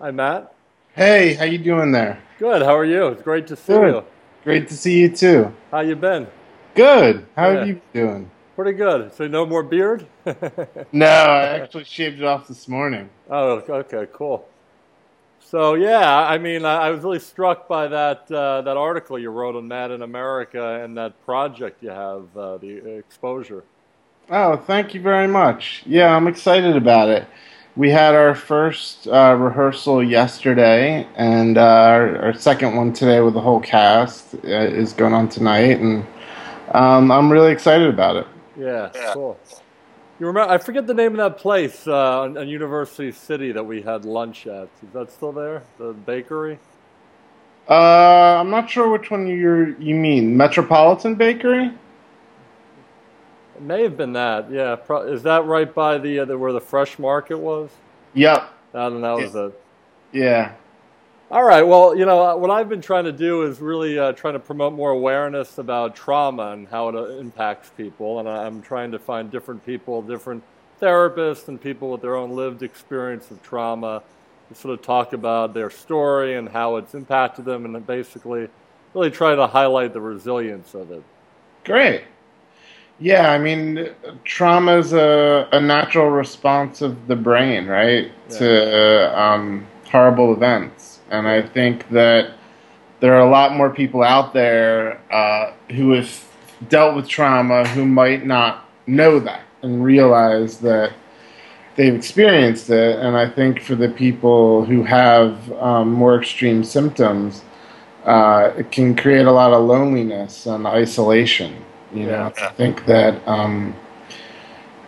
Hi, Matt. Hey, how you doing there? Good. How are you? It's great to see Good. you. Great to see you too. How you been? Good. How Yeah. have you been doing? Pretty good. So no more beard? No, I actually shaved it off this morning. oh, okay, cool. So yeah, I mean, I, I was really struck by that uh, that article you wrote on Mad in America and that project you have, uh, the exposure. Oh, thank you very much. Yeah, I'm excited about it. We had our first uh, rehearsal yesterday, and uh, our, our second one today with the whole cast uh, is going on tonight, and um, I'm really excited about it. Yeah, cool. You remember? I forget the name of that place uh, on, on University City that we had lunch at. Is that still there? The bakery? Uh, I'm not sure which one you you mean. Metropolitan Bakery? It may have been that. Yeah. Pro- is that right by the, uh, the where the fresh market was? Yep. I don't know. That was it. Yeah. All right. Well, you know, uh, what I've been trying to do is really uh, trying to promote more awareness about trauma and how it uh, impacts people. And I'm trying to find different people, different therapists, and people with their own lived experience of trauma to sort of talk about their story and how it's impacted them, and basically really try to highlight the resilience of it. Great. Yeah, I mean, trauma is a, a natural response of the brain, right, to um, horrible events. And I think that there are a lot more people out there uh, who have dealt with trauma who might not know that and realize that they've experienced it. And I think for the people who have um, more extreme symptoms, uh, it can create a lot of loneliness and isolation. You know, Yeah. I think that um,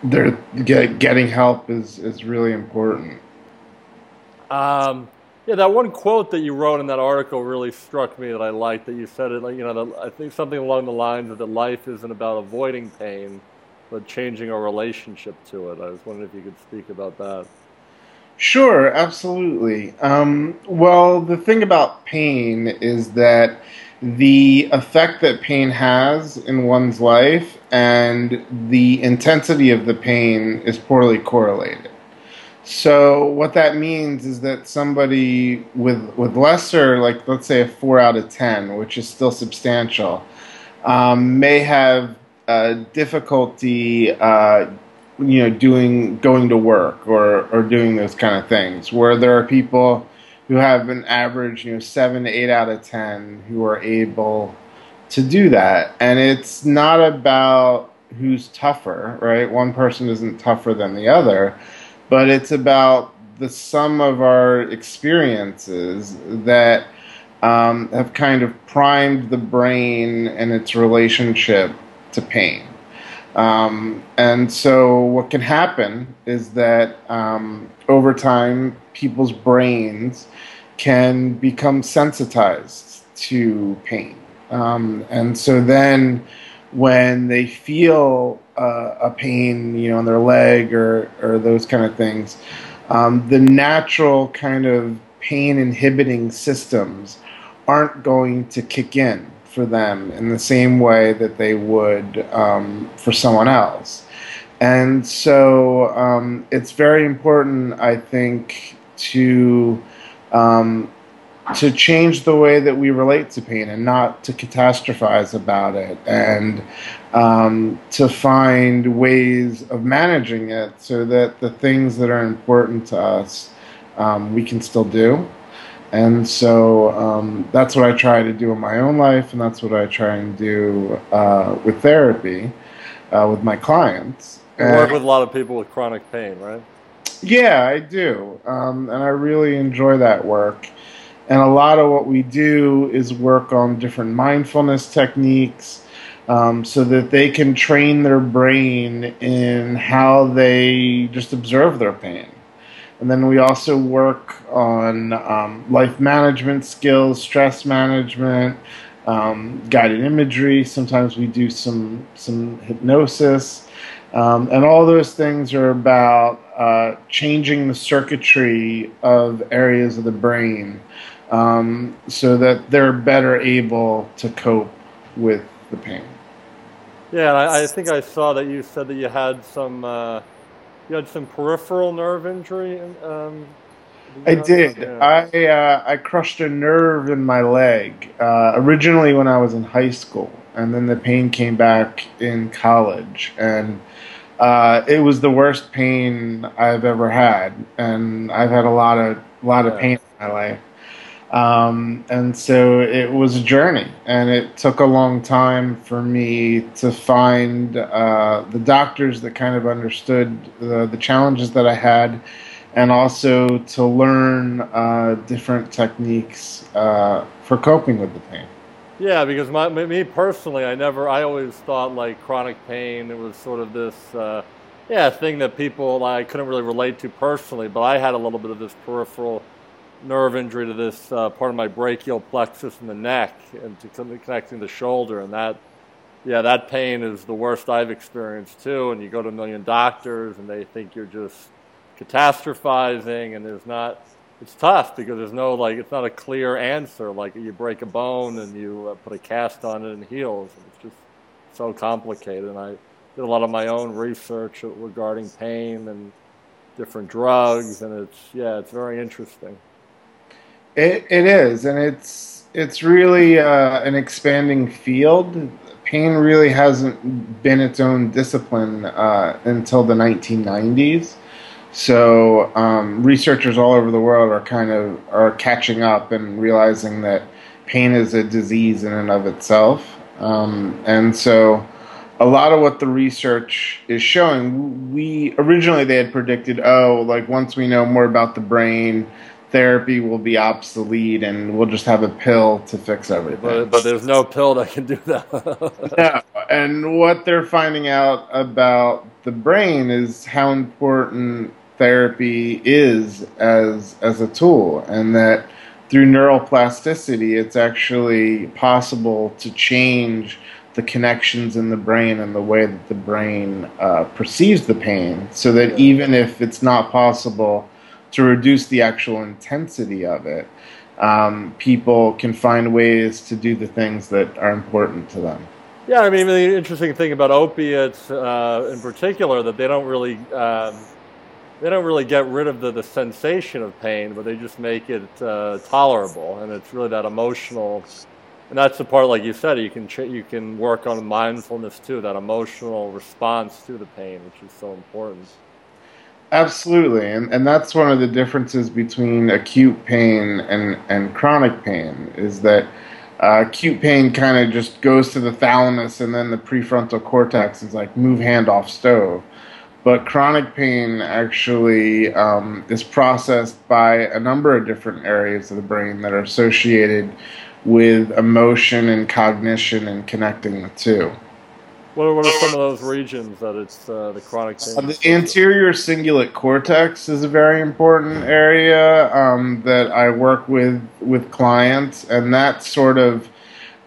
they're get, getting help is is really important. Um, yeah, that one quote that you wrote in that article really struck me that I liked. That you said it, like you know, that, I think something along the lines of that life isn't about avoiding pain, but changing our relationship to it. I was wondering if you could speak about that. Sure, absolutely. Um, well, the thing about pain is that the effect that pain has in one's life and the intensity of the pain is poorly correlated. So what that means is that somebody with with lesser, like let's say a four out of ten, which is still substantial, um, may have uh, difficulty, uh, you know, doing going to work or or doing those kind of things. Where there are people who have an average, you know, seven eight out of ten who are able to do that, and it's not about who's tougher, right? One person isn't tougher than the other but it's about the sum of our experiences that um, have kind of primed the brain and its relationship to pain. Um, and so, what can happen is that um, over time, people's brains can become sensitized to pain. Um, and so, then when they feel uh, a pain, you know, in their leg or, or those kind of things, um, the natural kind of pain inhibiting systems aren't going to kick in for them in the same way that they would um, for someone else. And so um, it's very important, I think, to um, to change the way that we relate to pain and not to catastrophize about it and um, to find ways of managing it so that the things that are important to us um, we can still do. And so um, that's what I try to do in my own life, and that's what I try and do uh, with therapy uh, with my clients. You work with a lot of people with chronic pain, right? yeah, I do. Um, and I really enjoy that work. And a lot of what we do is work on different mindfulness techniques um, so that they can train their brain in how they just observe their pain. And then we also work on um, life management skills, stress management, um, guided imagery. Sometimes we do some some hypnosis, um, and all those things are about uh, changing the circuitry of areas of the brain um, so that they're better able to cope with the pain. Yeah, I, I think I saw that you said that you had some uh, you had some peripheral nerve injury um, I did. Yeah. I uh, I crushed a nerve in my leg uh, originally when I was in high school, and then the pain came back in college, and uh, it was the worst pain I've ever had, and I've had a lot of lot of pain in my life. Um, and so it was a journey, and it took a long time for me to find uh, the doctors that kind of understood the, the challenges that I had and also to learn uh, different techniques uh, for coping with the pain. Yeah, because my, me personally, I never, I always thought like chronic pain, it was sort of this, uh, yeah, thing that people I couldn't really relate to personally, but I had a little bit of this peripheral nerve injury to this uh, part of my brachial plexus in the neck and to connecting the shoulder, and that, yeah, that pain is the worst I've experienced too. And you go to a million doctors, and they think you're just catastrophizing and there's not it's tough because there's no like it's not a clear answer. Like you break a bone and you uh, put a cast on it and it heals. It's just so complicated. And i did a lot of my own research regarding pain and different drugs. And it's yeah it's very interesting it, it is and it's it's really uh, an expanding field pain really hasn't been its own discipline uh, until the 1990s so um, researchers all over the world are kind of are catching up and realizing that pain is a disease in and of itself. Um, and so a lot of what the research is showing, we originally they had predicted, oh, like once we know more about the brain, therapy will be obsolete and we'll just have a pill to fix everything. But, but there's no pill that can do that. no. And what they're finding out about the brain is how important therapy is as as a tool, and that through neuroplasticity, it's actually possible to change the connections in the brain and the way that the brain uh, perceives the pain, so that even if it's not possible to reduce the actual intensity of it, um, people can find ways to do the things that are important to them. Yeah, I mean, the interesting thing about opiates uh, in particular that they don't really um, they don't really get rid of the, the sensation of pain, but they just make it uh, tolerable. And it's really that emotional, and that's the part, like you said, you can you can work on mindfulness too, that emotional response to the pain, which is so important. Absolutely, and and that's one of the differences between acute pain and and chronic pain is that. Uh, acute pain kind of just goes to the thalamus and then the prefrontal cortex is like move hand off stove but chronic pain actually um, is processed by a number of different areas of the brain that are associated with emotion and cognition and connecting the two. What are, what are some of those regions that it's uh, the chronic pain? Uh, the anterior cingulate cortex is a very important area um, that I work with with clients, and that sort of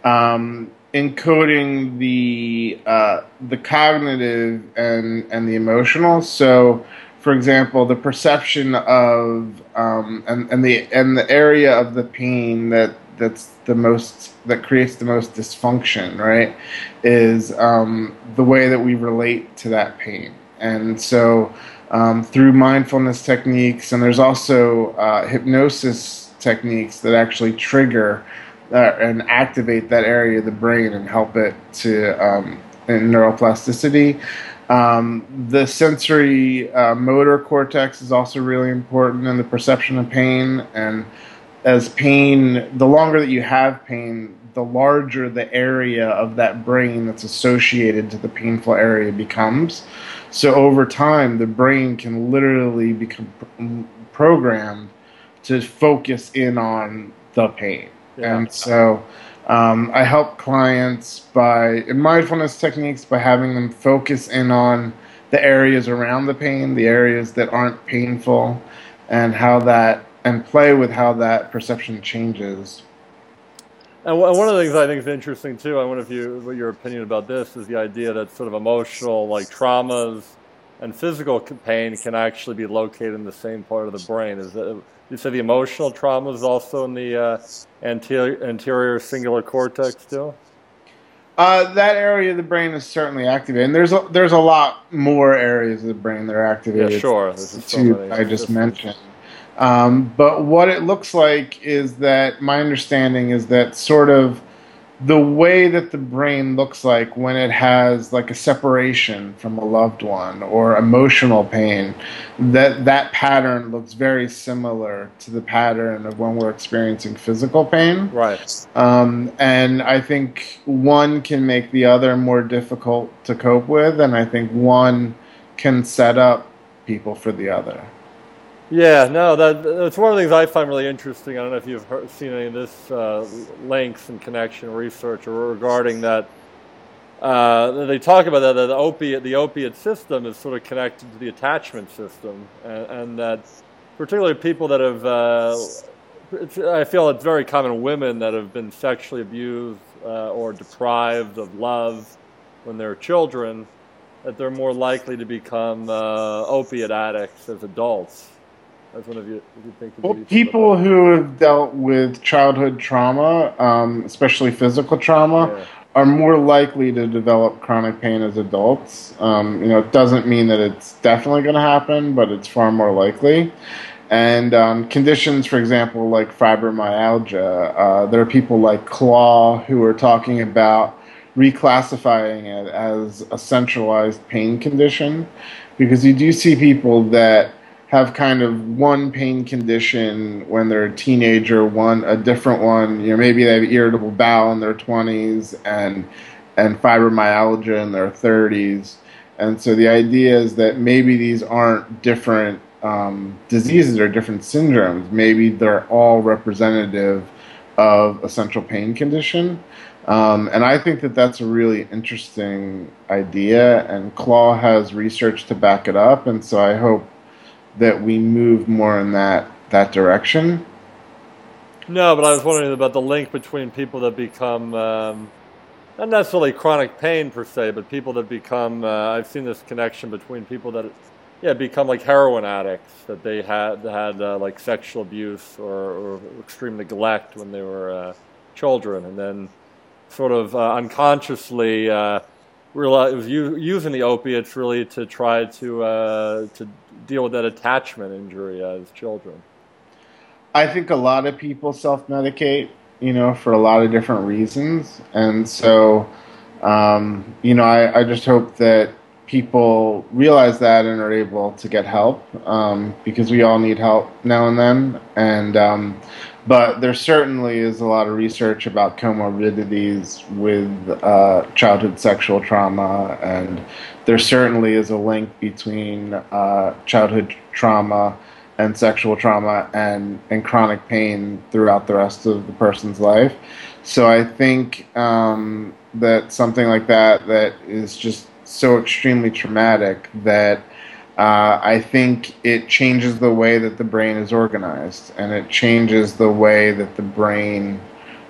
um, encoding the uh, the cognitive and and the emotional. So, for example, the perception of um, and and the and the area of the pain that that's the most that creates the most dysfunction, right? Is um, the way that we relate to that pain, and so. Um, through mindfulness techniques, and there's also uh, hypnosis techniques that actually trigger uh, and activate that area of the brain and help it to um, in neuroplasticity. Um, the sensory uh, motor cortex is also really important in the perception of pain. And as pain, the longer that you have pain, the larger the area of that brain that's associated to the painful area becomes. So over time, the brain can literally become programmed to focus in on the pain. Yeah. And so um, I help clients by in mindfulness techniques by having them focus in on the areas around the pain, the areas that aren't painful, and how that and play with how that perception changes. And one of the things I think is interesting too, I wonder if you what your opinion about this is the idea that sort of emotional like traumas and physical pain can actually be located in the same part of the brain. Is that you said the emotional trauma is also in the uh, anterior, anterior cingulate cortex still? Uh, that area of the brain is certainly activated, and there's a, there's a lot more areas of the brain that are activated. Yeah, sure. So I just mentioned, Um, but what it looks like is that my understanding is that sort of the way that the brain looks like when it has like a separation from a loved one or emotional pain that that pattern looks very similar to the pattern of when we're experiencing physical pain. Right. Um, and i think one can make the other more difficult to cope with and i think one can set up people for the other yeah, no, that that's one of the things I find really interesting. I don't know if you've heard, seen any of this uh, links and connection research regarding that. Uh, they talk about that, that the opiate the opiate system is sort of connected to the attachment system, and, and that particularly people that have, uh, I feel it's very common women that have been sexually abused uh, or deprived of love when they're children, that they're more likely to become uh, opiate addicts as adults. As one of you, you think well, people who have dealt with childhood trauma, um, especially physical trauma, yeah. are more likely to develop chronic pain as adults. Um, you know, it doesn't mean that it's definitely going to happen, but it's far more likely. And um, conditions, for example, like fibromyalgia, uh, there are people like Clauw who are talking about reclassifying it as a centralized pain condition because you do see people that have kind of one pain condition when they're a teenager, one a different one. You know, maybe they have irritable bowel in their twenties and and fibromyalgia in their thirties. And so the idea is that maybe these aren't different um, diseases or different syndromes. Maybe they're all representative of a central pain condition. Um, and I think that that's a really interesting idea, and Clauw has research to back it up. And so I hope that we move more in that that direction. No, but I was wondering about the link between people that become um, not necessarily chronic pain per se, but people that become. Uh, I've seen this connection between people that, yeah, become like heroin addicts that they had had uh, like sexual abuse or, or, extreme neglect when they were uh, children, and then sort of uh, unconsciously uh, using the opiates really to try to uh, to deal with that attachment injury as children? I think a lot of people self medicate, you know, for a lot of different reasons, and so um, you know, I, I just hope that people realize that and are able to get help um, because we all need help now and then. And um, but there certainly is a lot of research about comorbidities with uh, childhood sexual trauma, and there certainly is a link between uh, childhood trauma and sexual trauma and, and chronic pain throughout the rest of the person's life. So I think um, that something like that that is just so extremely traumatic that uh, I think it changes the way that the brain is organized, and it changes the way that the brain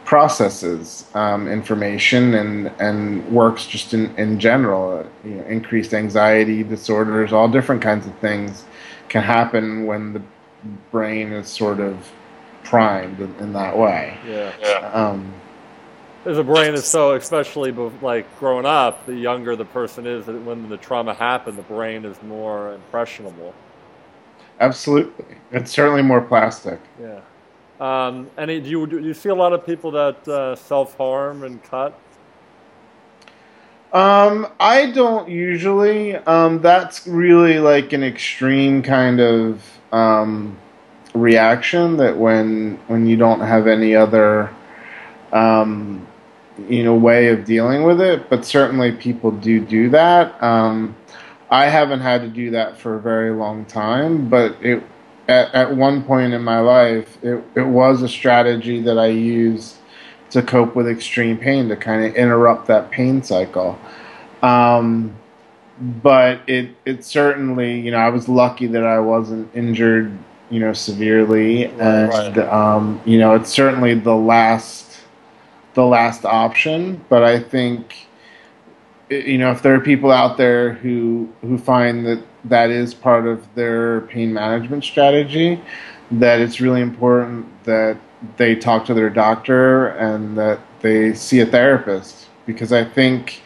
processes um, information and and works just in in general. You know, increased anxiety disorders, all different kinds of things can happen when the brain is sort of primed in, in that way. Yeah. yeah. Um, the brain is so, especially like growing up, the younger the person is, when the trauma happened, the brain is more impressionable. Absolutely, it's certainly more plastic. Yeah. Um, and do you do you see a lot of people that uh, self harm and cut? Um, I don't usually. Um, that's really like an extreme kind of um, reaction that when when you don't have any other um, you know way of dealing with it, but certainly people do do that. Um, I haven't had to do that for a very long time, but it at, at one point in my life, it, it was a strategy that I used to cope with extreme pain to kind of interrupt that pain cycle. Um, but it it certainly you know I was lucky that I wasn't injured you know severely, and right. um, you know it's certainly the last the last option. But I think you know if there are people out there who who find that that is part of their pain management strategy, that it's really important that they talk to their doctor and that they see a therapist because I think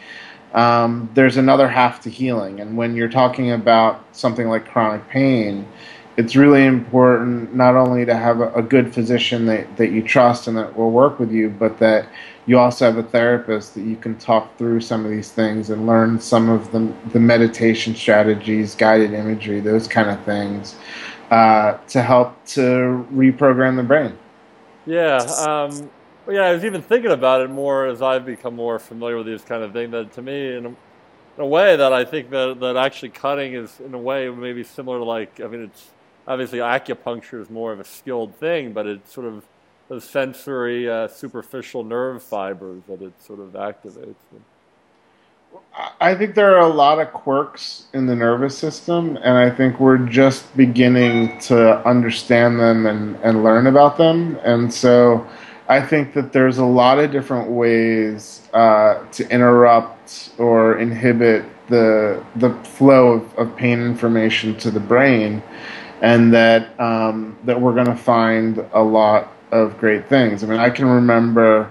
um, there's another half to healing. And when you're talking about something like chronic pain, it's really important not only to have a, a, good physician that, that you trust and that will work with you, but that you also have a therapist that you can talk through some of these things and learn some of the, the meditation strategies, guided imagery, those kind of things uh, to help to reprogram the brain. Yeah. Um, yeah, I was even thinking about it more as I've become more familiar with these kind of things. That to me, in a, in a way, that I think that, that actually cutting is, in a way, maybe similar to like, I mean, it's obviously acupuncture is more of a skilled thing, but it's sort of the sensory, uh, superficial nerve fibers that it sort of activates. I think there are a lot of quirks in the nervous system, and I think we're just beginning to understand them and, and learn about them. And so I think that there's a lot of different ways uh, to interrupt or inhibit the, the flow of, of pain information to the brain and that um, that we're going to find a lot of great things. I mean, I can remember,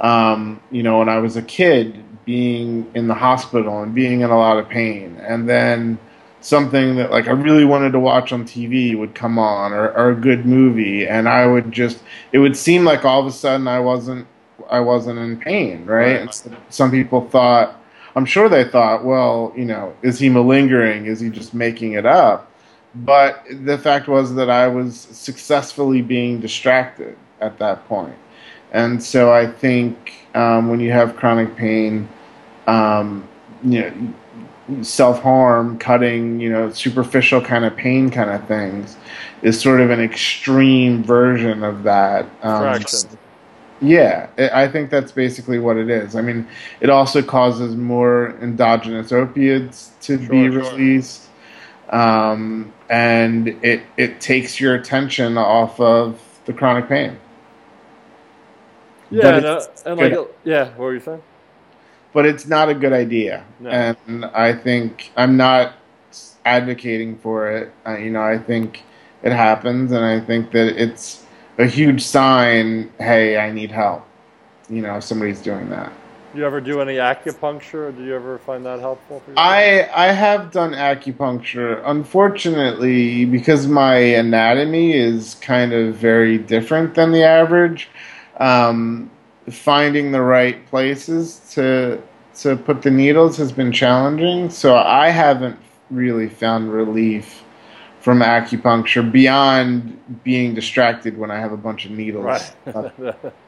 um, you know, when I was a kid, being in the hospital and being in a lot of pain, and then something that like I really wanted to watch on TV would come on, or, or a good movie, and I would just it would seem like all of a sudden I wasn't I wasn't in pain, right? right. And some people thought. I'm sure they thought, well, you know, is he malingering? Is he just making it up? But the fact was that I was successfully being distracted at that point. And so I think um, when you have chronic pain, um, you know, self harm, cutting, you know, superficial kind of pain kind of things is sort of an extreme version of that. Um, yeah, I think that's basically what it is. I mean, it also causes more endogenous opiates to sure, be released. Sure um, and it it takes your attention off of the chronic pain. Yeah, and, uh, and like yeah, what were you saying? But it's not a good idea, no. and I think I'm not advocating for it. Uh, you know, I think it happens, and I think that it's a huge sign. Hey, I need help. You know, somebody's doing that. Do you ever do any acupuncture? Do you ever find that helpful? I I have done acupuncture. Unfortunately, because my anatomy is kind of very different than the average, um, finding the right places to to put the needles has been challenging. So I haven't really found relief from acupuncture beyond being distracted when I have a bunch of needles. Right.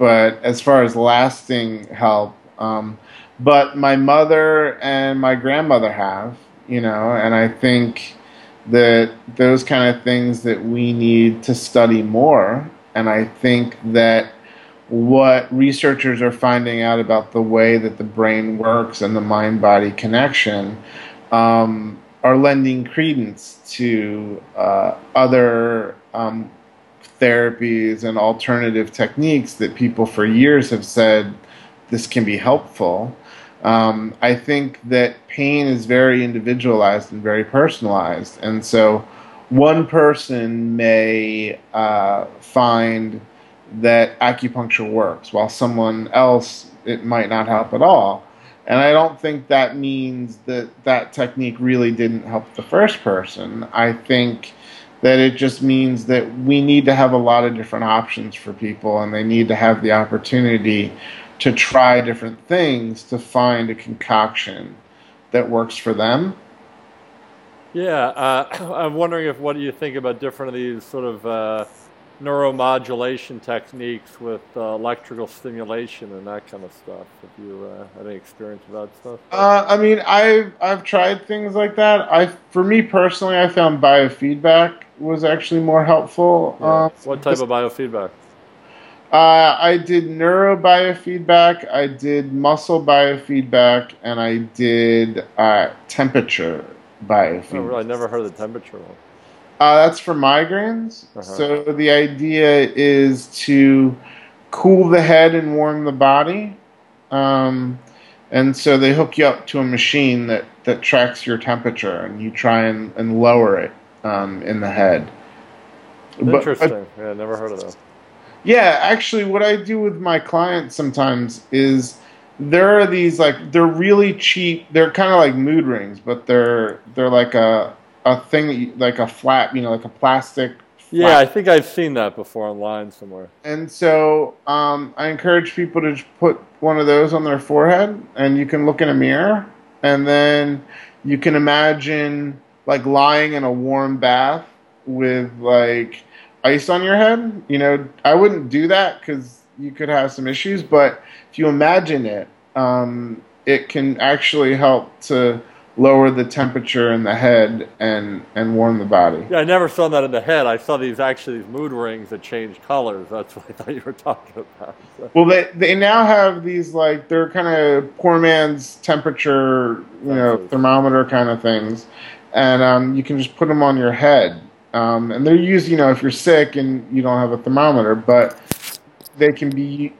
but as far as lasting help, um, but my mother and my grandmother have, you know, and I think that those kind of things that we need to study more. And I think that what researchers are finding out about the way that the brain works and the mind body connection um, are lending credence to uh, other um, therapies and alternative techniques that people for years have said this can be helpful. Um, I think that pain is very individualized and very personalized. And so one person may uh, find that acupuncture works, while someone else, it might not help at all. And I don't think that means that that technique really didn't help the first person. I think that it just means that we need to have a lot of different options for people and they need to have the opportunity to try different things to find a concoction that works for them. Yeah, uh, I'm wondering if what do you think about different of these sort of uh, neuromodulation techniques with uh, electrical stimulation and that kind of stuff. Have you uh, had any experience with that stuff? Uh, I mean, I've I've tried things like that. I, for me personally, I found biofeedback was actually more helpful. Yeah. Um, what type of biofeedback? Uh, I did neurobiofeedback, I did muscle biofeedback, and I did uh, temperature biofeedback. Oh, really? I never heard of the temperature one. Uh, that's for migraines. Uh-huh. So the idea is to cool the head and warm the body. Um, and so they hook you up to a machine that, that tracks your temperature, and you try and, and lower it um, in the head. Interesting. Yeah, never heard of that. Yeah, actually, what I do with my clients sometimes is there are these like they're really cheap. They're kind of like mood rings, but they're they're like a a thing like a flat, you know, like a plastic. Yeah, I think I've seen that before online somewhere. And so um, I encourage people to just put one of those on their forehead, and you can look in a mirror, and then you can imagine like lying in a warm bath with like ice on your head. You know, I wouldn't do that because you could have some issues, but if you imagine it, um, it can actually help to lower the temperature in the head and and warm the body. Yeah, I never saw that in the head. I saw these actually these mood rings that change colors. That's what I thought you were talking about. So. Well, they they now have these like they're kind of poor man's temperature, you know, thermometer kind of things, and um, you can just put them on your head. Um, and they're used, you know, if you're sick and you don't have a thermometer, but they can be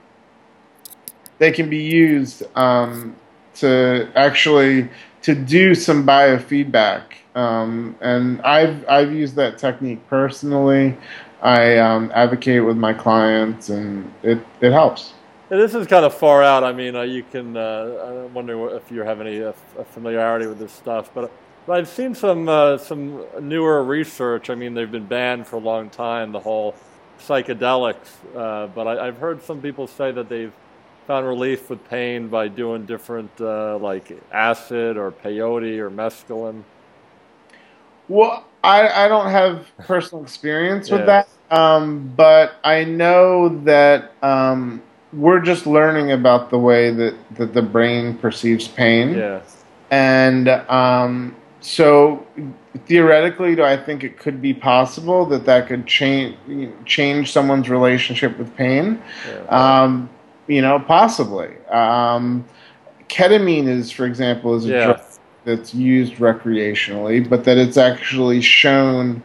they can be used um, to actually to do some biofeedback. Um, and I've I've used that technique personally. I um, advocate with my clients, and it it helps. Yeah, this is kind of far out. I mean, uh, you can. Uh, I'm wondering if you have any uh, familiarity with this stuff, but. But I've seen some uh, some newer research. I mean, they've been banned for a long time. The whole psychedelics, uh, but I, have heard some people say that they've found relief with pain by doing different uh, like acid or peyote or mescaline? Well, I, I don't have personal experience with yeah. that, um, but I know that um, we're just learning about the way that, that the brain perceives pain. Yeah. And um, so theoretically, do I think it could be possible that that could change change someone's relationship with pain? Yeah. Um, you know, possibly. Um, ketamine is, for example, is a yeah. drug that's used recreationally, but that it's actually shown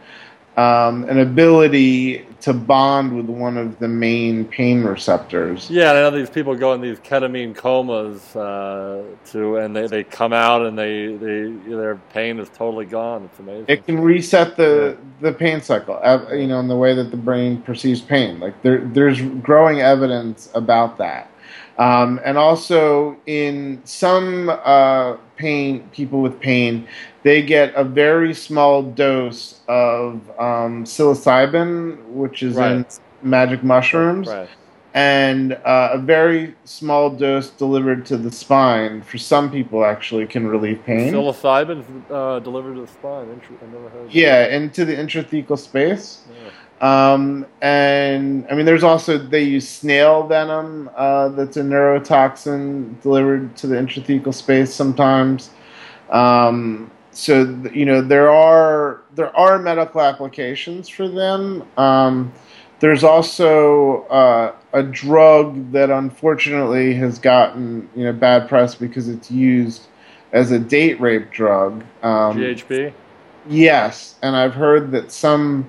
um, an ability to bond with one of the main pain receptors. Yeah, I know these people go in these ketamine comas uh, to, and they, they come out and they, they their pain is totally gone. It's amazing. It can reset the yeah. the pain cycle, you know, in the way that the brain perceives pain. Like there there's growing evidence about that. Um, and also in some uh, pain, people with pain, they get a very small dose of um, psilocybin, which is right. in magic mushrooms, right. and uh, a very small dose delivered to the spine. For some people, actually, can relieve pain. Psilocybin uh, delivered to the spine. I never heard. Yeah, into the intrathecal space. Yeah. Um, and I mean, there's also they use snail venom uh, that's a neurotoxin delivered to the intrathecal space sometimes. Um, so you know there are there are medical applications for them. Um, there's also uh, a drug that unfortunately has gotten you know bad press because it's used as a date rape drug. Um, GHB. Yes, and I've heard that some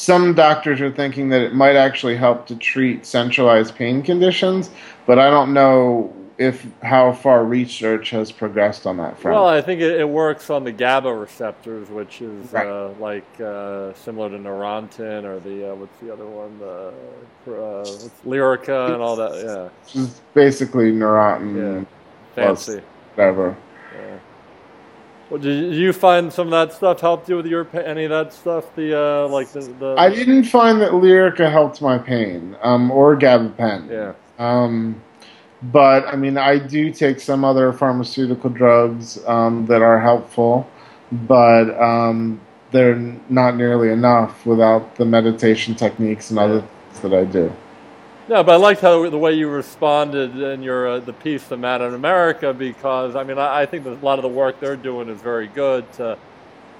some doctors are thinking that it might actually help to treat centralized pain conditions, but I don't know if how far research has progressed on that front. Well, I think it, it works on the GABA receptors, which is right. uh, like uh, similar to Neurontin or the uh, what's the other one, the uh, Lyrica and all that. Yeah, it's basically Neurontin. Yeah, fancy. Whatever. Well, did you find some of that stuff helped you with your any of that stuff? The uh, like the, the I didn't find that Lyrica helped my pain, um, or gabapentin. Yeah. Um, but I mean, I do take some other pharmaceutical drugs um, that are helpful, but um, they're not nearly enough without the meditation techniques and other things that I do. No, but I liked how the way you responded in your uh, the piece the Mad in America because I mean I, I think a lot of the work they're doing is very good to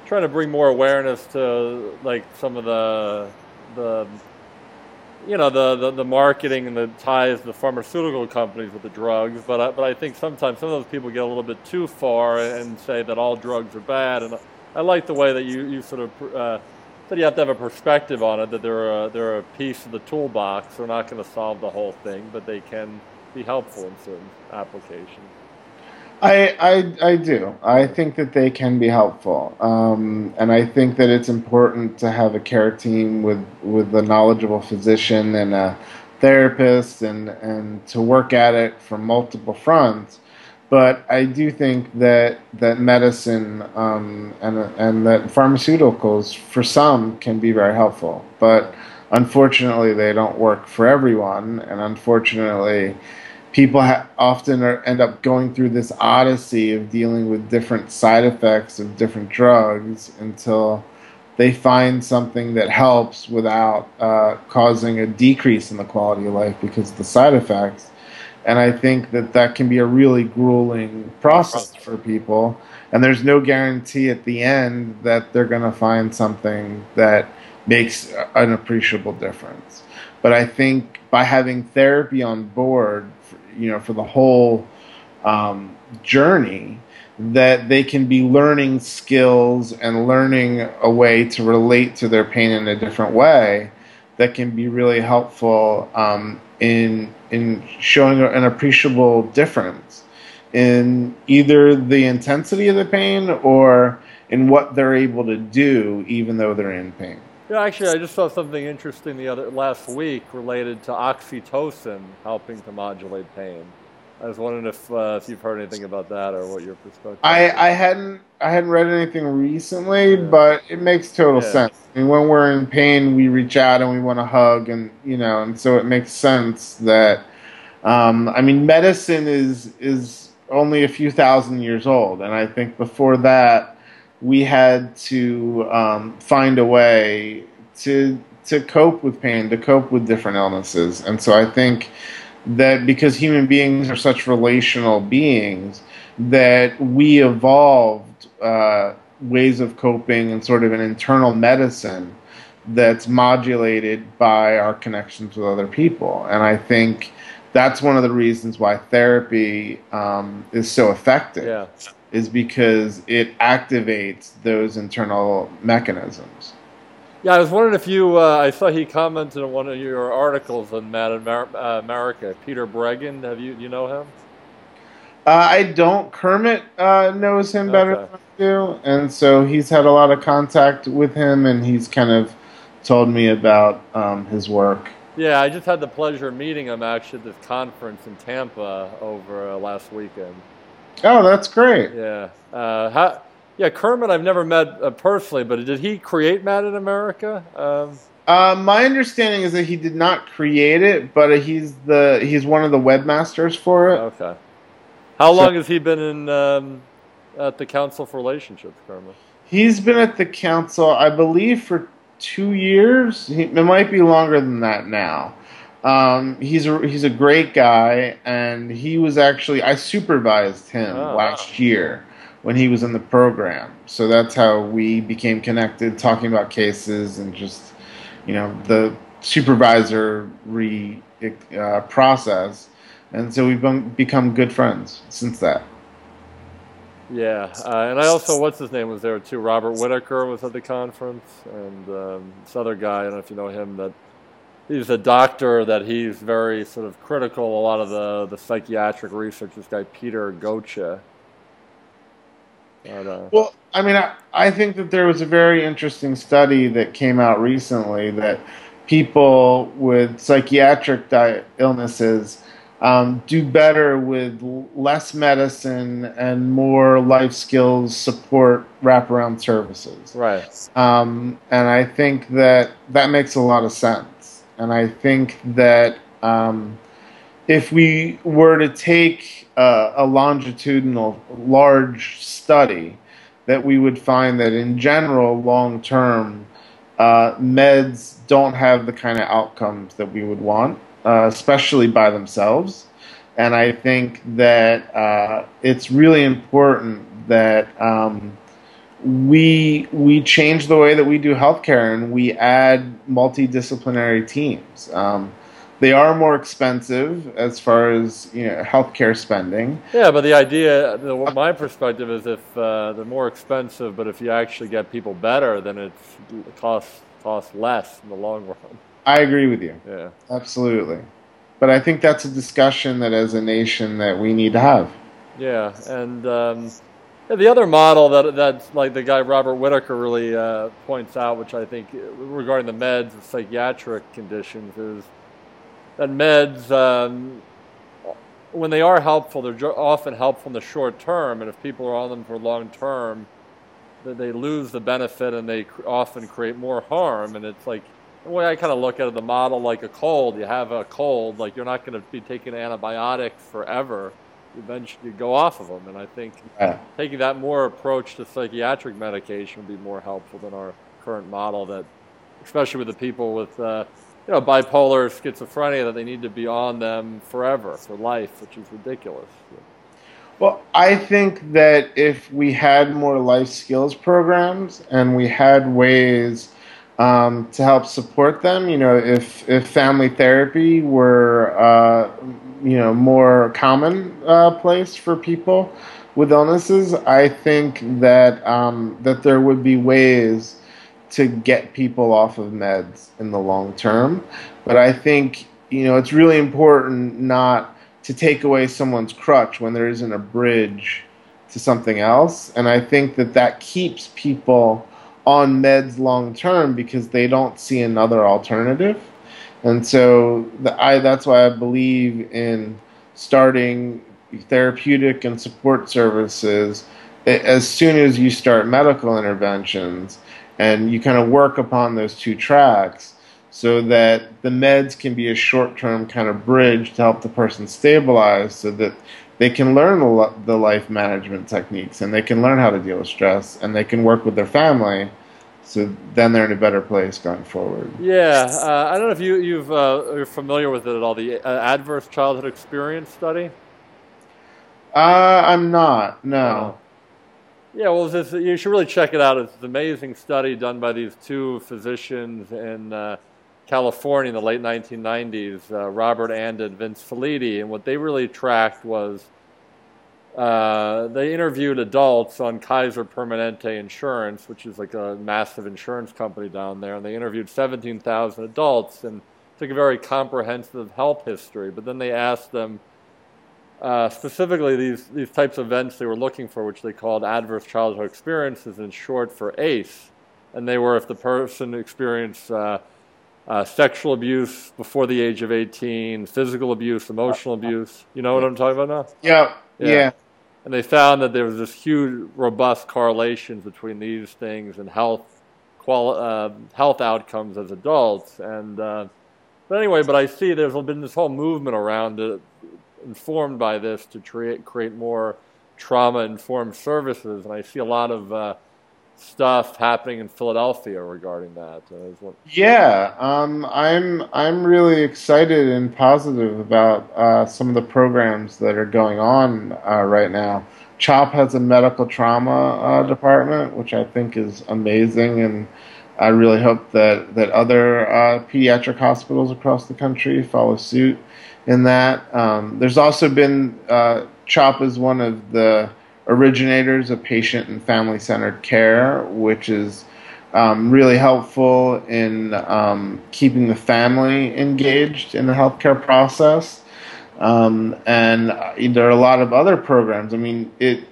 trying to bring more awareness to like some of the the you know the, the, the marketing and the ties the pharmaceutical companies with the drugs. But I, but I think sometimes some of those people get a little bit too far and say that all drugs are bad. And I like the way that you you sort of uh, but you have to have a perspective on it that they're a, they're a piece of the toolbox. They're not going to solve the whole thing, but they can be helpful in certain applications. I, I, I do. I think that they can be helpful, um, and I think that it's important to have a care team with with a knowledgeable physician and a therapist, and and to work at it from multiple fronts. But I do think that that medicine um, and and that pharmaceuticals for some can be very helpful, but unfortunately they don't work for everyone, and unfortunately people ha- often are, end up going through this odyssey of dealing with different side effects of different drugs until they find something that helps without uh, causing a decrease in the quality of life because of the side effects. And I think that that can be a really grueling process for people. And there's no guarantee at the end that they're going to find something that makes an appreciable difference. But I think by having therapy on board, you know, for the whole um, journey, that they can be learning skills and learning a way to relate to their pain in a different way that can be really helpful um, in in showing an appreciable difference in either the intensity of the pain or in what they're able to do even though they're in pain. Yeah, actually, I just saw something interesting the other last week related to oxytocin helping to modulate pain. I was wondering if uh, if you've heard anything about that or what your perspective. I, I hadn't I hadn't read anything recently, yeah. but it makes total yeah. sense. I mean, when we're in pain, we reach out and we want to hug, and you know, and so it makes sense that. Um, I mean, medicine is is only a few thousand years old, and I think before that, we had to um, find a way to to cope with pain, to cope with different illnesses, and so I think that because human beings are such relational beings, that we evolved uh, ways of coping and sort of an internal medicine that's modulated by our connections with other people. And I think that's one of the reasons why therapy um, is so effective. Yeah. Is because it activates those internal mechanisms. Yeah, I was wondering if you. Uh, I saw he commented on one of your articles on Mad uh, America. Peter Breggin, have you you know him? Uh, I don't. Kermit uh, knows him better okay. than I do, and so he's had a lot of contact with him, and he's kind of told me about um, his work. Yeah, I just had the pleasure of meeting him actually at this conference in Tampa over uh, last weekend. Oh, that's great. Yeah. Uh, how, yeah, Kermit, I've never met uh, personally, but did he create Mad in America? Um, uh, my understanding is that he did not create it, but he's the he's one of the webmasters for it. Okay. How so, long has he been in um, at the Council for Relationships, Kermit? He's been at the council, I believe, for two years. He, it might be longer than that now. Um, he's a he's a great guy, and he was actually I supervised him oh, last wow. year when he was in the program. So that's how we became connected, talking about cases and just, you know, the supervisory uh, process. And so we've been, become good friends since that. Yeah, uh, and I also, what's his name was there too? Robert Whitaker was at the conference, and um, this other guy, I don't know if you know him, that he's a doctor that he's very sort of critical a lot of the, the psychiatric research. This guy Peter Gøtzsche, but, uh, well, I mean, I, I think that there was a very interesting study that came out recently that people with psychiatric di- illnesses um, do better with less medicine and more life skills support wraparound services. Right. Um, and I think that that makes a lot of sense. And I think that um, if we were to take uh, a longitudinal large study, that we would find that in general, long term, uh, meds don't have the kind of outcomes that we would want, uh, especially by themselves. And I think that uh, it's really important that um, we we change the way that we do healthcare and we add multidisciplinary teams. Um, they are more expensive as far as you know healthcare spending. Yeah, but the idea, the, my perspective is if uh, they're more expensive, but if you actually get people better, then it costs costs less in the long run. I agree with you. Yeah, absolutely. But I think that's a discussion that, as a nation, that we need to have. Yeah, and um, the other model that that's like the guy Robert Whitaker really uh, points out, which I think regarding the meds, the psychiatric conditions, is that meds um, when they are helpful, they're often helpful in the short term, and if people are on them for long term, they lose the benefit and they often create more harm. And it's like the way I kind of look at it, the model like a cold. You have a cold, like you're not going to be taking antibiotics forever. Eventually, you go off of them. And I think yeah. taking that more approach to psychiatric medication would be more helpful than our current model. That, especially with the people with uh, you know, bipolar schizophrenia that they need to be on them forever, for life, which is ridiculous. Well, I think that if we had more life skills programs and we had ways um, to help support them, you know, if if family therapy were uh, you know more common uh, place for people with illnesses, I think that um, that there would be ways to get people off of meds in the long term. But I think, you know, it's really important not to take away someone's crutch when there isn't a bridge to something else. And I think that that keeps people on meds long term because they don't see another alternative. And so the, I, that's why I believe in starting therapeutic and support services eh, as soon as you start medical interventions and you kind of work upon those two tracks so that the meds can be a short term kind of bridge to help the person stabilize so that they can learn the, life management techniques and they can learn how to deal with stress and they can work with their family so then they're in a better place going forward. Yeah, uh, I don't know if you you've uh, you're familiar with it at all. The uh, adverse childhood experience study. Uh, I'm not. No. Yeah, well, this, you should really check it out. It's an amazing study done by these two physicians in uh, California in the late 1990s, uh, Robert and Vince Felitti. And what they really tracked was uh, they interviewed adults on Kaiser Permanente Insurance, which is like a massive insurance company down there. And they interviewed 17,000 adults and took a very comprehensive health history. But then they asked them, uh, specifically, these, these types of events they were looking for, which they called adverse childhood experiences, in short for ACE. And they were if the person experienced uh, uh, sexual abuse before the age of 18, physical abuse, emotional abuse. You know what I'm talking about now? Yeah. Yeah. yeah. And they found that there was this huge, robust correlation between these things and health, quali- uh, health outcomes as adults. And uh, but anyway, but I see there's been this whole movement around it informed by this to create create more trauma informed services, and I see a lot of uh, stuff happening in Philadelphia regarding that. Uh, yeah, um, I'm I'm really excited and positive about uh, some of the programs that are going on uh, right now. CHOP has a medical trauma uh, department, which I think is amazing, and I really hope that that other uh, pediatric hospitals across the country follow suit in that. Um, there's also been uh, CHOP is one of the originators of patient and family centered care, which is um, really helpful in um, keeping the family engaged in the healthcare process. Um, and uh, there are a lot of other programs. I mean, it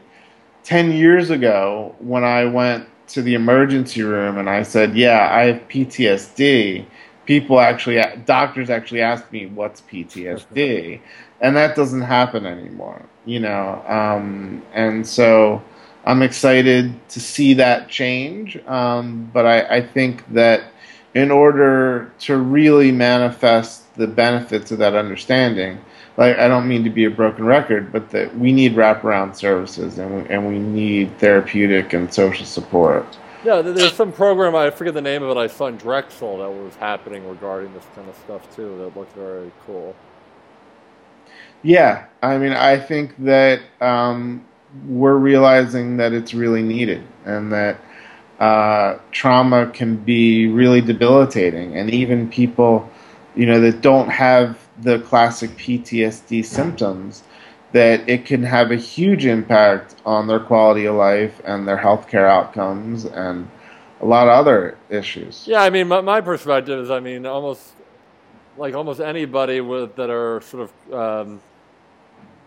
10 years ago when I went to the emergency room and I said, "Yeah, I have PTSD." People actually, doctors actually ask me, what's PTSD? and that doesn't happen anymore, you know. Um, and so I'm excited to see that change. Um, but I, I think that in order to really manifest the benefits of that understanding, like I don't mean to be a broken record, but that we need wraparound services and we, and we need therapeutic and social support. Yeah, there's some program I forget the name of it. I saw in Drexel that was happening regarding this kind of stuff too. That looked very cool. Yeah, I mean, I think that um, we're realizing that it's really needed, and that uh, trauma can be really debilitating, and even people, you know, that don't have the classic PTSD symptoms that it can have a huge impact on their quality of life and their healthcare outcomes and a lot of other issues. Yeah, I mean, my, my perspective is, I mean, almost like almost anybody with that are sort of um,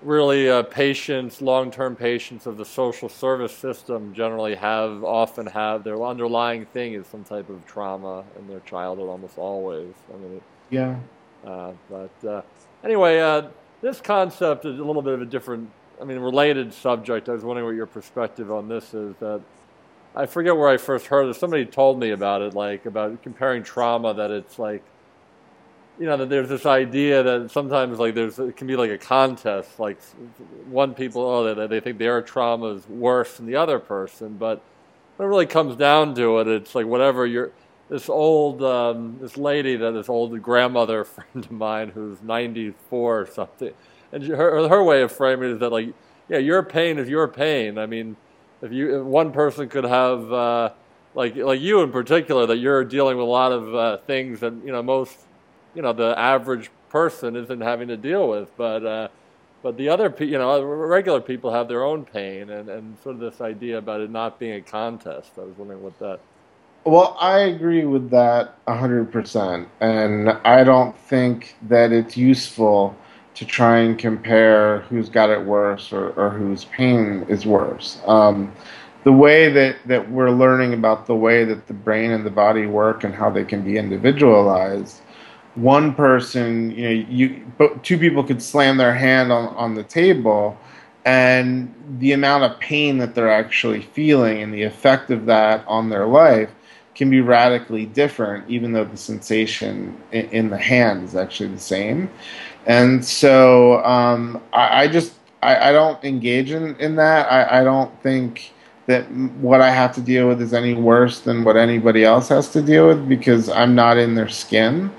really uh, patients, long-term patients of the social service system, generally have often have their underlying thing is some type of trauma in their childhood, almost always. I mean, yeah. Uh, but uh, anyway. This concept is a little bit of a different, I mean, related subject. I was wondering what your perspective on this is. That I forget where I first heard it. Somebody told me about it, like about comparing trauma. That it's like, you know, that there's this idea that sometimes like there's it can be like a contest. Like one people, oh, they, they think their trauma is worse than the other person, but when it really comes down to it, it's like whatever you're this old um, this lady that this old grandmother friend of mine who's 94 or something. And her her way of framing it is that like yeah your pain is your pain. I mean if you if one person could have uh, like like you in particular that you're dealing with a lot of uh, things that you know most you know the average person isn't having to deal with. But uh, but the other you know regular people have their own pain and, and sort of this idea about it not being a contest. I was wondering what that well, I agree with that 100%. And I don't think that it's useful to try and compare who's got it worse or, or whose pain is worse. Um, the way that, that we're learning about the way that the brain and the body work and how they can be individualized, one person, you know, you two people could slam their hand on, on the table and the amount of pain that they're actually feeling and the effect of that on their life can be radically different, even though the sensation in, the hand is actually the same. And so um, I, I, just I, I, don't engage in, in that. I, I don't think that what I have to deal with is any worse than what anybody else has to deal with because I'm not in their skin.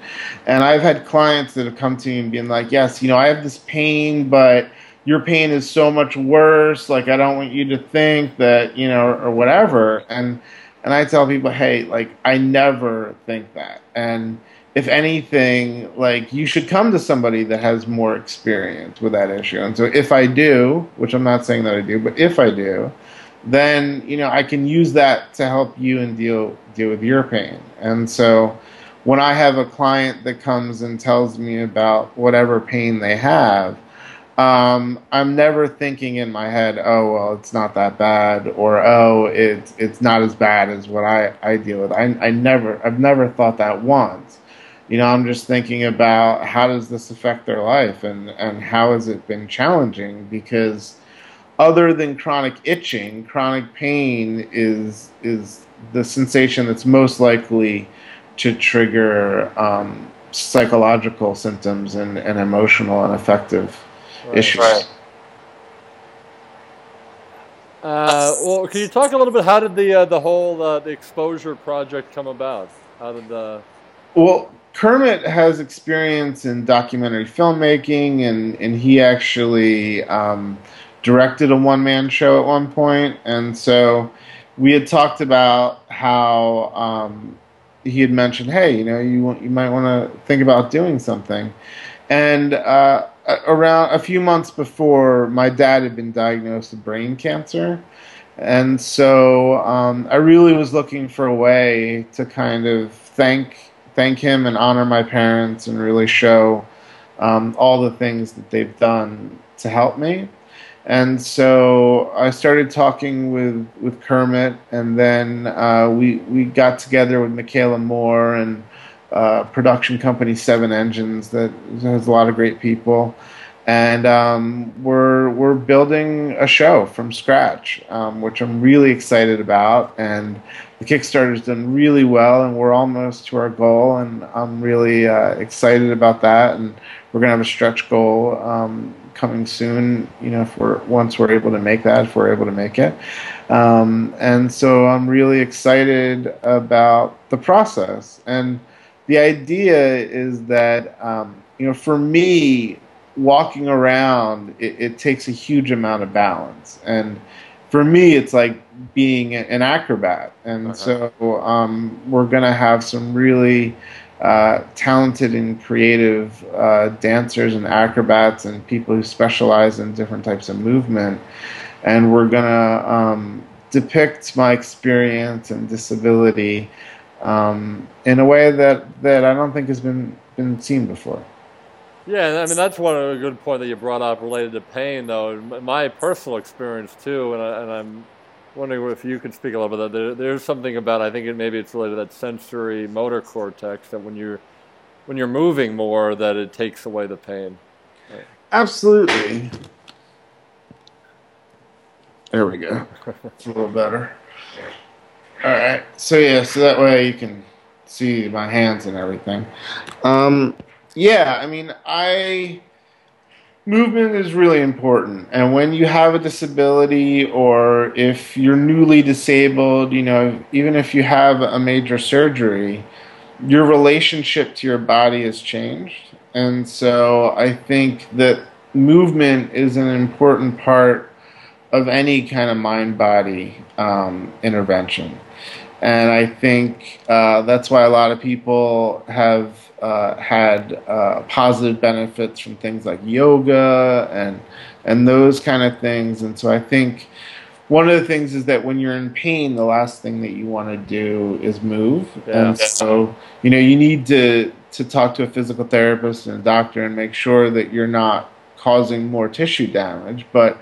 And I've had clients that have come to me and been like, yes, you know, I have this pain, but your pain is so much worse. Like, I don't want you to think that, you know, or whatever. And and I tell people, hey, like I never think that. And if anything, like you should come to somebody that has more experience with that issue. And so if I do, which I'm not saying that I do, but if I do, then you know I can use that to help you and deal deal with your pain. And so when I have a client that comes and tells me about whatever pain they have, um, I'm never thinking in my head, oh well, it's not that bad, or oh, it's it's not as bad as what I, I deal with. I I never I've never thought that once. You know, I'm just thinking about how does this affect their life, and and how has it been challenging? Because other than chronic itching, chronic pain is is the sensation that's most likely to trigger um, psychological symptoms and, and emotional and affective. Issues. Right. Uh, well, can you talk a little bit? How did the uh, the whole uh, the exposure project come about? How did the well Kermit has experience in documentary filmmaking, and and he actually um, directed a one man show at one point, and so we had talked about how um, he had mentioned, hey, you know, you you might want to think about doing something, and uh, around a few months before, my dad had been diagnosed with brain cancer. And so um, I really was looking for a way to kind of thank thank him and honor my parents and really show um, all the things that they've done to help me. And so I started talking with, with Kermit, and then uh, we we got together with Michaela Moore and uh, production company Seven Engines that has a lot of great people, and um, we're we're building a show from scratch, um, which I'm really excited about. And the Kickstarter's done really well, and we're almost to our goal, and I'm really uh, excited about that. And we're gonna have a stretch goal um, coming soon. You know, if we're once we're able to make that, if we're able to make it. Um, and so I'm really excited about the process and the idea is that um, you know for me walking around it, it, takes a huge amount of balance. And for me it's like being an acrobat. And uh-huh. so um, we're going to have some really uh, talented and creative uh, dancers and acrobats and people who specialize in different types of movement. And we're going to um, depict my experience and disability um, in a way that, that I don't think has been, been seen before. Yeah, I mean that's one a good point that you brought up related to pain, though. My personal experience too, and, I, and I'm wondering if you could speak a little bit. There, there's something about I think it, maybe it's related to that sensory motor cortex that when you're when you're moving more, that it takes away the pain. absolutely. There we go. It's a little better. All right. So yeah, so that way you can see my hands and everything. Um, yeah, I mean, I movement is really important, and when you have a disability or if you're newly disabled, you know, even if you have a major surgery, your relationship to your body has changed, and so I think that movement is an important part of any kind of mind body um, intervention. And I think uh, that's why a lot of people have uh, had uh, positive benefits from things like yoga and and those kind of things. And so I think one of the things is that when you're in pain, the last thing that you want to do is move. Yeah. And so you know you need to to talk to a physical therapist and a doctor and make sure that you're not causing more tissue damage. But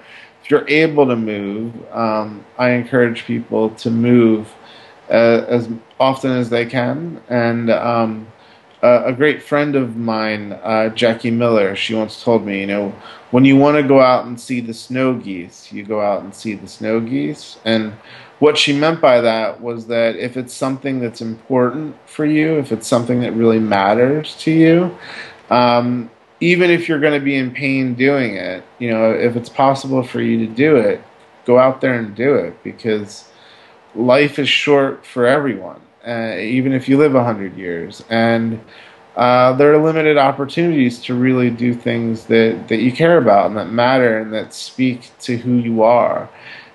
you're able to move, um, I encourage people to move uh, as often as they can. And um, a great friend of mine, uh, Jackie Miller, she once told me, you know, when you want to go out and see the snow geese, you go out and see the snow geese. And what she meant by that was that if it's something that's important for you, if it's something that really matters to you, um, even if you're going to be in pain doing it, you know, if it's possible for you to do it, go out there and do it because life is short for everyone, uh, even if you live 100 years. And uh, there are limited opportunities to really do things that, that you care about and that matter and that speak to who you are.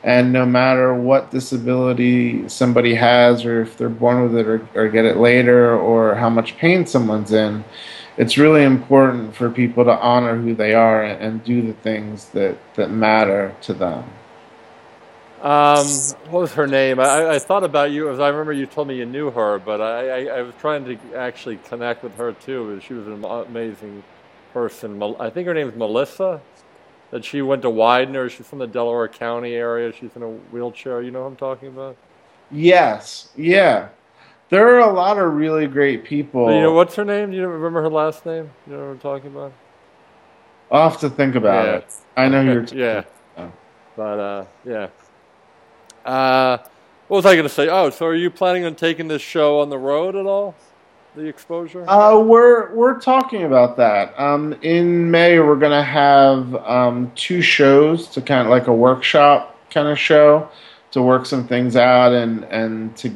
And no matter what disability somebody has, or if they're born with it or, or get it later, or how much pain someone's in, it's really important for people to honor who they are and, do the things that, that matter to them. Um, what was her name? I, I thought about you as I remember you told me you knew her, but I, I, I was trying to actually connect with her too. She was an amazing person. I think her name is Melissa. That she went to Widener. She's from the Delaware County area. She's in a wheelchair. You know what I'm talking about? Yes. Yeah. There are a lot of really great people. You know what's her name? Do you remember her last name? You know what I'm talking about? I'll have to think about Yeah. it. I know you're. yeah. about. But uh, yeah. Uh, what was I going to say? Oh, so are you planning on taking this show on the road at all? The exposure? Uh, we're we're talking about that. Um, in May, we're gonna have um, two shows to kind of like a workshop kind of show to work some things out and and to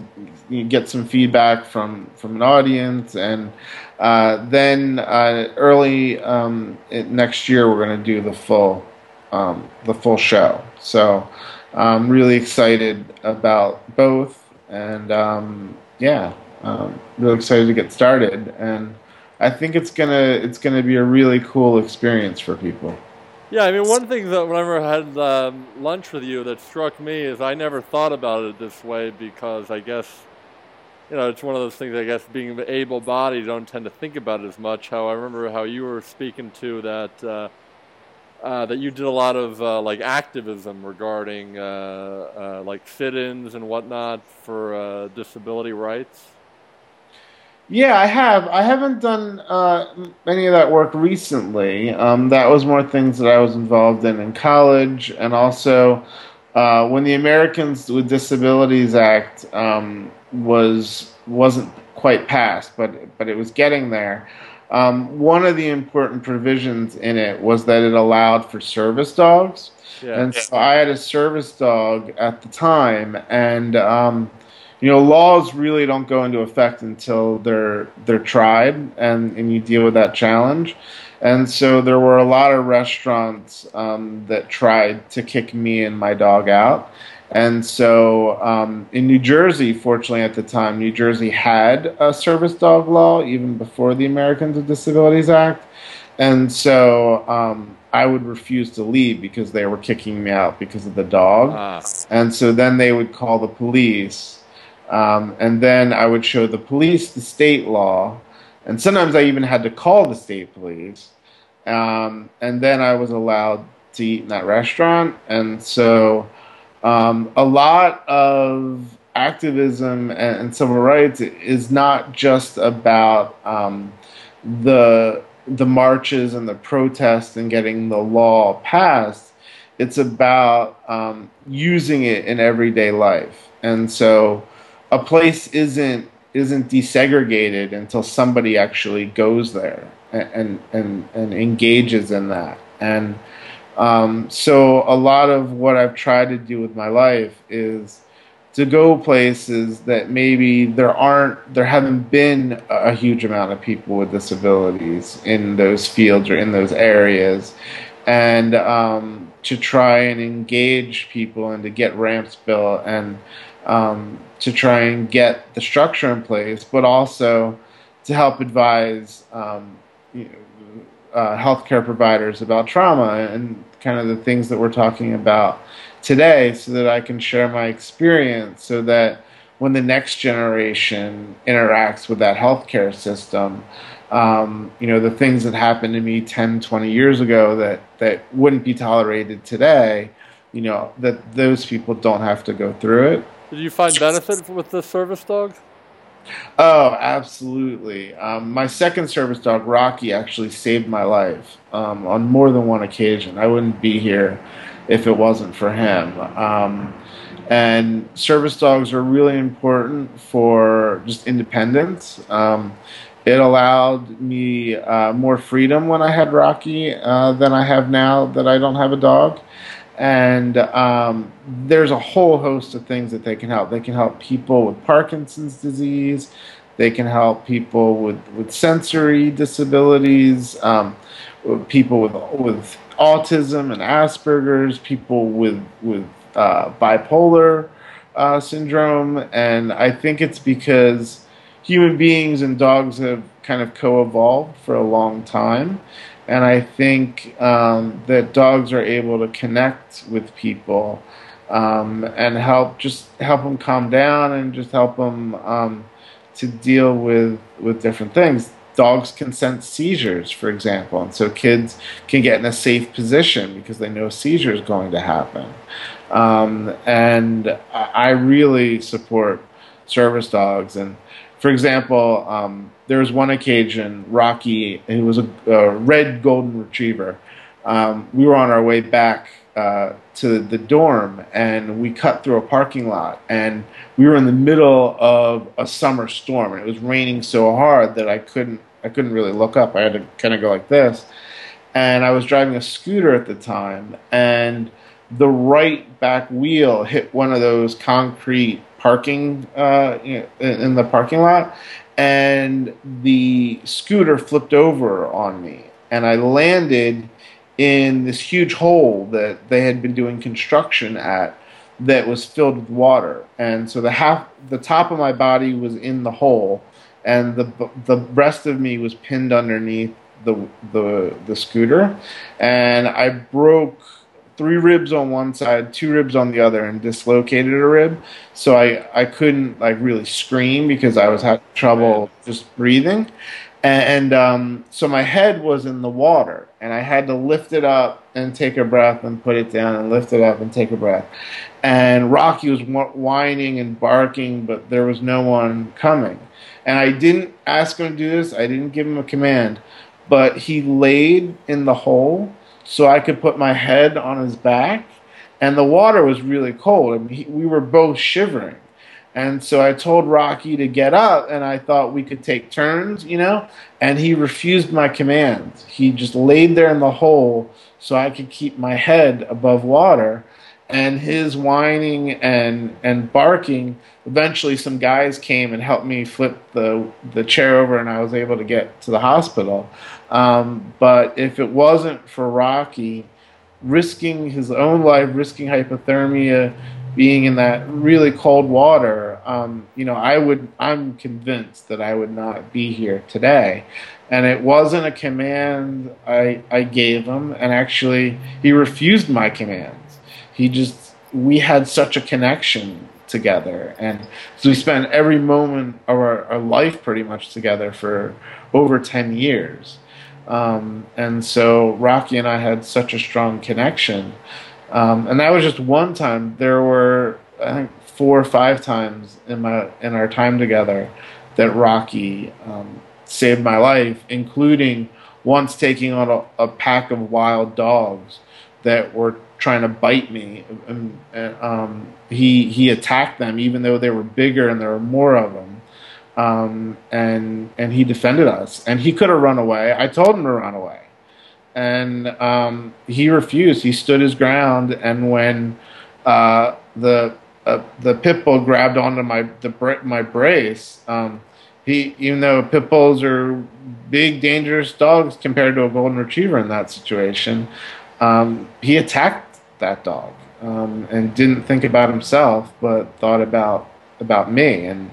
get some feedback from from an audience. And uh, then uh, early um, next year we're gonna do the full um, the full show. So I'm really excited about both. And um, yeah um, really excited to get started. And i think it's gonna it's gonna be a really cool experience for people Yeah, I mean, one thing that whenever I had um, lunch with you that struck me is I never thought about it this way because I guess, you know, it's one of those things, I guess, being able bodied, don't tend to think about it as much. How I remember how you were speaking to that, uh, uh, that you did a lot of uh, like activism regarding uh, uh, like sit ins and whatnot for uh, disability rights. Yeah i have. I haven't done uh, any of that work recently. Um, that was more things that i was involved in in college and also uh, when the americans with disabilities act um, was wasn't quite passed but but it was getting there um, one of the important provisions in it was that it allowed for service dogs. Yeah. And so I had a service dog at the time, and um, you know, laws really don't go into effect until they're they're tried, and and you deal with that challenge. And so there were a lot of restaurants um, that tried to kick me and my dog out. And so um, in New Jersey, fortunately at the time, New Jersey had a service dog law even before the Americans with Disabilities Act. And so um, I would refuse to leave because they were kicking me out because of the dog. Ah, And so then they would call the police. Um, and then I would show the police the state law. And sometimes I even had to call the state police. Um, and then I was allowed to eat in that restaurant. And so um, a lot of activism and, and civil rights is not just about um, the the marches and the protests and getting the law passed. It's about um, using it in everyday life, and so a place isn't isn't desegregated until somebody actually goes there and and and engages in that. And um, so a lot of what I've tried to do with my life is to go places that maybe there aren't there haven't been a huge amount of people with disabilities in those fields or in those areas and um, to try and engage people and to get ramps built and um, to try and get the structure in place but also to help advise um, you know, uh, healthcare providers about trauma and kind of the things that we're talking about today so that I can share my experience so that when the next generation interacts with that healthcare system, um, you know, the things that happened to me 10, 20 years ago that, that wouldn't be tolerated today, you know, that those people don't have to go through it. Did you find benefit with the service dog? Oh, absolutely. Um, my second service dog, Rocky, actually saved my life um, on more than one occasion. I wouldn't be here if it wasn't for him. Um, and service dogs are really important for just independence. Um, it allowed me uh, more freedom when I had Rocky uh, than I have now that I don't have a dog. And um, there's a whole host of things that they can help. They can help people with Parkinson's disease. They can help people with, with sensory disabilities, um, people with with autism and Asperger's, people with with uh, bipolar uh, syndrome, and I think it's because human beings and dogs have kind of co-evolved for a long time, and I think um, that dogs are able to connect with people um, and help just help them calm down and just help them um, to deal with with different things. Dogs can sense seizures, for example, and so kids can get in a safe position because they know a seizure is going to happen. Um, and I really support service dogs and for example, um, there was one occasion, Rocky, who was a, a red golden retriever. Um, we were on our way back uh, to the dorm, and we cut through a parking lot, and we were in the middle of a summer storm, and it was raining so hard that I couldn't I couldn't really look up. I had to kind of go like this, and I was driving a scooter at the time, and the right back wheel hit one of those concrete parking uh, in the parking lot, and the scooter flipped over on me, and I landed in this huge hole that they had been doing construction at that was filled with water, and so the half the top of my body was in the hole, and the the rest of me was pinned underneath the the the scooter, and I broke three ribs on one side, two ribs on the other, and dislocated a rib. So I, I couldn't like really scream because I was having trouble just breathing. And, and um, so my head was in the water, and I had to lift it up and take a breath and put it down and lift it up and take a breath. And Rocky was whining and barking, but there was no one coming. And I didn't ask him to do this, I didn't give him a command, but he laid in the hole so I could put my head on his back. And the water was really cold. Mean, he, we were both shivering. And so I told Rocky to get up, and I thought we could take turns, you know? And he refused my commands. He just laid there in the hole so I could keep my head above water. And his whining and, and barking, eventually some guys came and helped me flip the, the chair over, and I was able to get to the hospital. Um, but if it wasn't for Rocky risking his own life, risking hypothermia, being in that really cold water, um, you know, I would. I'm convinced that I would not be here today. And it wasn't a command I I gave him, and actually he refused my commands. He just we had such a connection together, and so we spent every moment of our, our life pretty much together for over ten years. Um, and so Rocky and I had such a strong connection. Um, and that was just one time. There were, I think, four or five times in my in our time together that Rocky um, saved my life, including once taking on a, a pack of wild dogs that were trying to bite me. And, and um, he he attacked them, even though they were bigger and there were more of them. Um, and and he defended us. And he could have run away. I told him to run away, and um, he refused. He stood his ground. And when uh, the uh, the pit bull grabbed onto my the my brace, um, he even though pit bulls are big dangerous dogs compared to a golden retriever in that situation, um, he attacked that dog um, and didn't think about himself, but thought about about me, and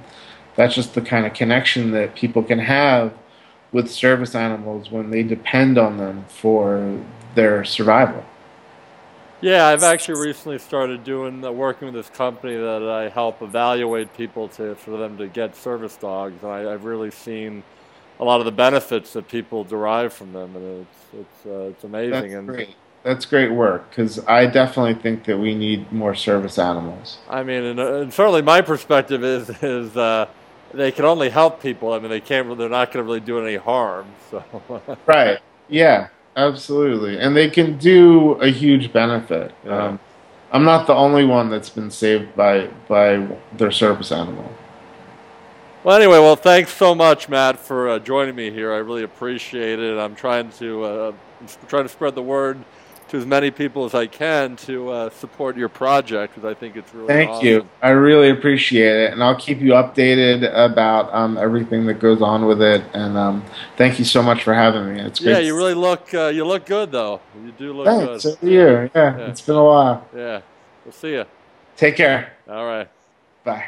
that's just the kind of connection that people can have with service animals when they depend on them for their survival. Yeah, I've actually recently started doing uh, working with this company that I help evaluate people to for them to get service dogs, and I, I've really seen a lot of the benefits that people derive from them, and it's it's uh, it's amazing. That's and great that's great work because I definitely think that we need more service animals. I mean, and, uh, and certainly my perspective is is uh, they can only help people. I mean, they can't. They're not going to really do any harm. So. right. Yeah. Absolutely. And they can do a huge benefit. Yeah. Um, I'm not the only one that's been saved by by their service animal. Well, anyway, well, thanks so much, Matt, for uh, joining me here. I really appreciate it. I'm trying to uh, trying to spread the word to as many people as I can to uh, support your project because I think it's really Thank awesome. you. I really appreciate it. And I'll keep you updated about um, everything that goes on with it. And um, thank you so much for having me. It's great. yeah, you really look uh, you look good though. You do look Thanks. good. you. Yeah, yeah, it's been a while. Yeah. We'll see you. Take care. All right. Bye.